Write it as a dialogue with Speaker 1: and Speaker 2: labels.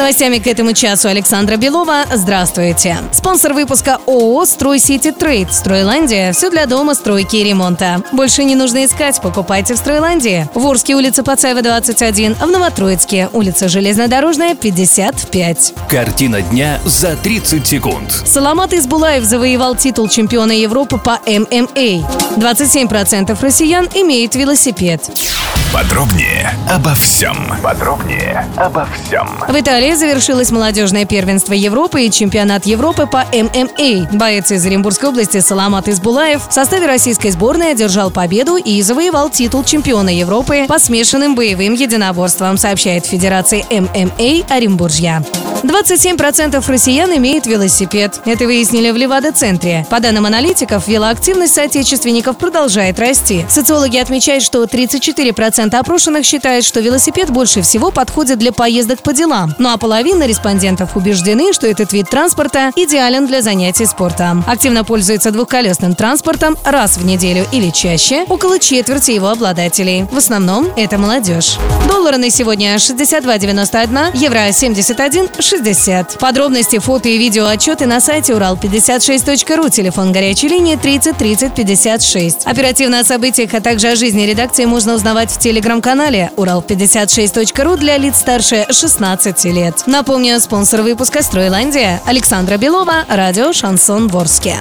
Speaker 1: Новостями к этому часу Александра Белова. Здравствуйте. Спонсор выпуска ООО «Стройсити Трейд». «Стройландия» – все для дома, стройки и ремонта. Больше не нужно искать, покупайте в «Стройландии». В Орске улица Пацаева, 21, а в Новотроицке улица Железнодорожная, 55.
Speaker 2: Картина дня за 30 секунд.
Speaker 1: Саламат Исбулаев завоевал титул чемпиона Европы по ММА. 27% россиян имеют велосипед.
Speaker 3: Подробнее обо всем. Подробнее обо всем.
Speaker 1: В Италии завершилось молодежное первенство Европы и чемпионат Европы по ММА. Боец из Оренбургской области Саламат Избулаев в составе российской сборной одержал победу и завоевал титул чемпиона Европы по смешанным боевым единоборствам, сообщает Федерация ММА Оренбуржья. 27% россиян имеют велосипед. Это выяснили в Левада-центре. По данным аналитиков, велоактивность соотечественников продолжает расти. Социологи отмечают, что 34% опрошенных считают, что велосипед больше всего подходит для поездок по делам. Ну а половина респондентов убеждены, что этот вид транспорта идеален для занятий спортом. Активно пользуется двухколесным транспортом раз в неделю или чаще около четверти его обладателей. В основном это молодежь. Доллары на сегодня 62,91, евро 71, 60. Подробности, фото и видео отчеты на сайте урал56.ру, телефон горячей линии 30 30 56. Оперативно о событиях, а также о жизни редакции можно узнавать в телеграм-канале урал56.ру для лиц старше 16 лет. Напомню, спонсор выпуска «Стройландия» Александра Белова, радио «Шансон Ворске».